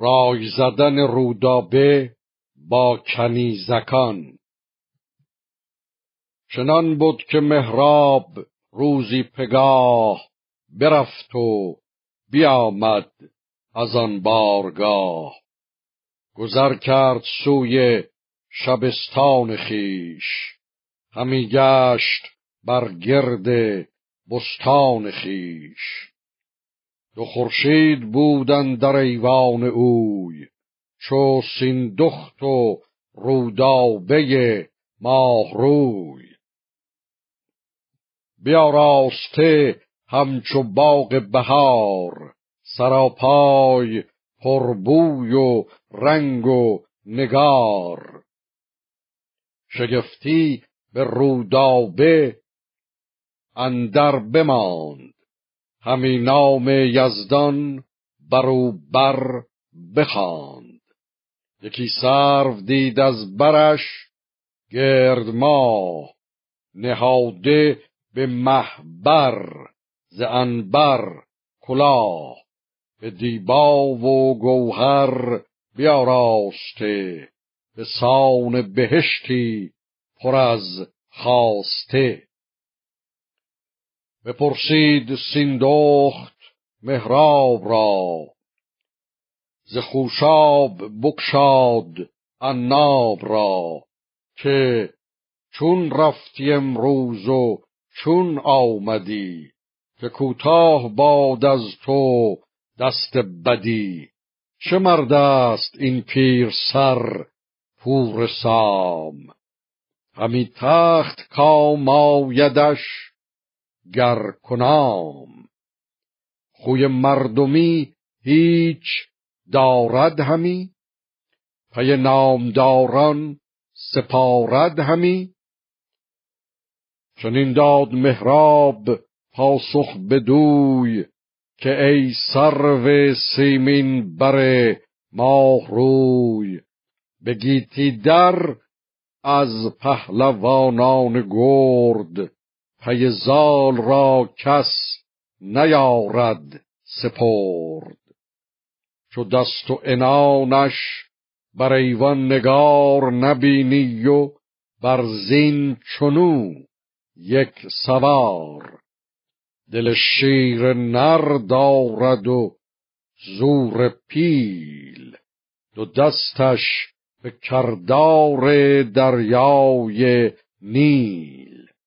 رای زدن رودابه با کنیزکان. چنان بود که مهراب روزی پگاه برفت و بیامد از آن بارگاه. گذر کرد سوی شبستان خیش همی گشت بر گرد بستان خیش. دو خورشید بودن در ایوان اوی چو سیندخت و رودابه ماه روی. بیاراسته همچو باغ بهار سراپای پربوی و رنگ و نگار. شگفتی به رودابه اندر بماند. همی نام یزدان برو بر بخواند. یکی سرو دید از برش گرد ماه نهاده به محبر ز انبر کلاه به دیبا و گوهر بیاراسته به سان بهشتی پر از خواسته بپرسید سیندخت مهراب را. ز خوشاب بکشاد عناب را که چون رفتی امروز و چون آمدی که کوتاه باد از تو دست بدی. چه مرد است این پیر سر پور سام؟ همی تخت کام آیدش گر کنام. خوی مردمی هیچ دارد همی. پی نامداران سپارد همی. چنین داد مهراب پاسخ بدوی که ای سرو سیمین بر ماه روی. بگیتی در از پهلوانان گرد پی زال را کس نیارد سپرد. چو دست و انانش بر ایوان نگار نبینی و بر زین چنو یک سوار. دل شیر نر دارد و زور پیل. دو دستش به کردار دریای نیل.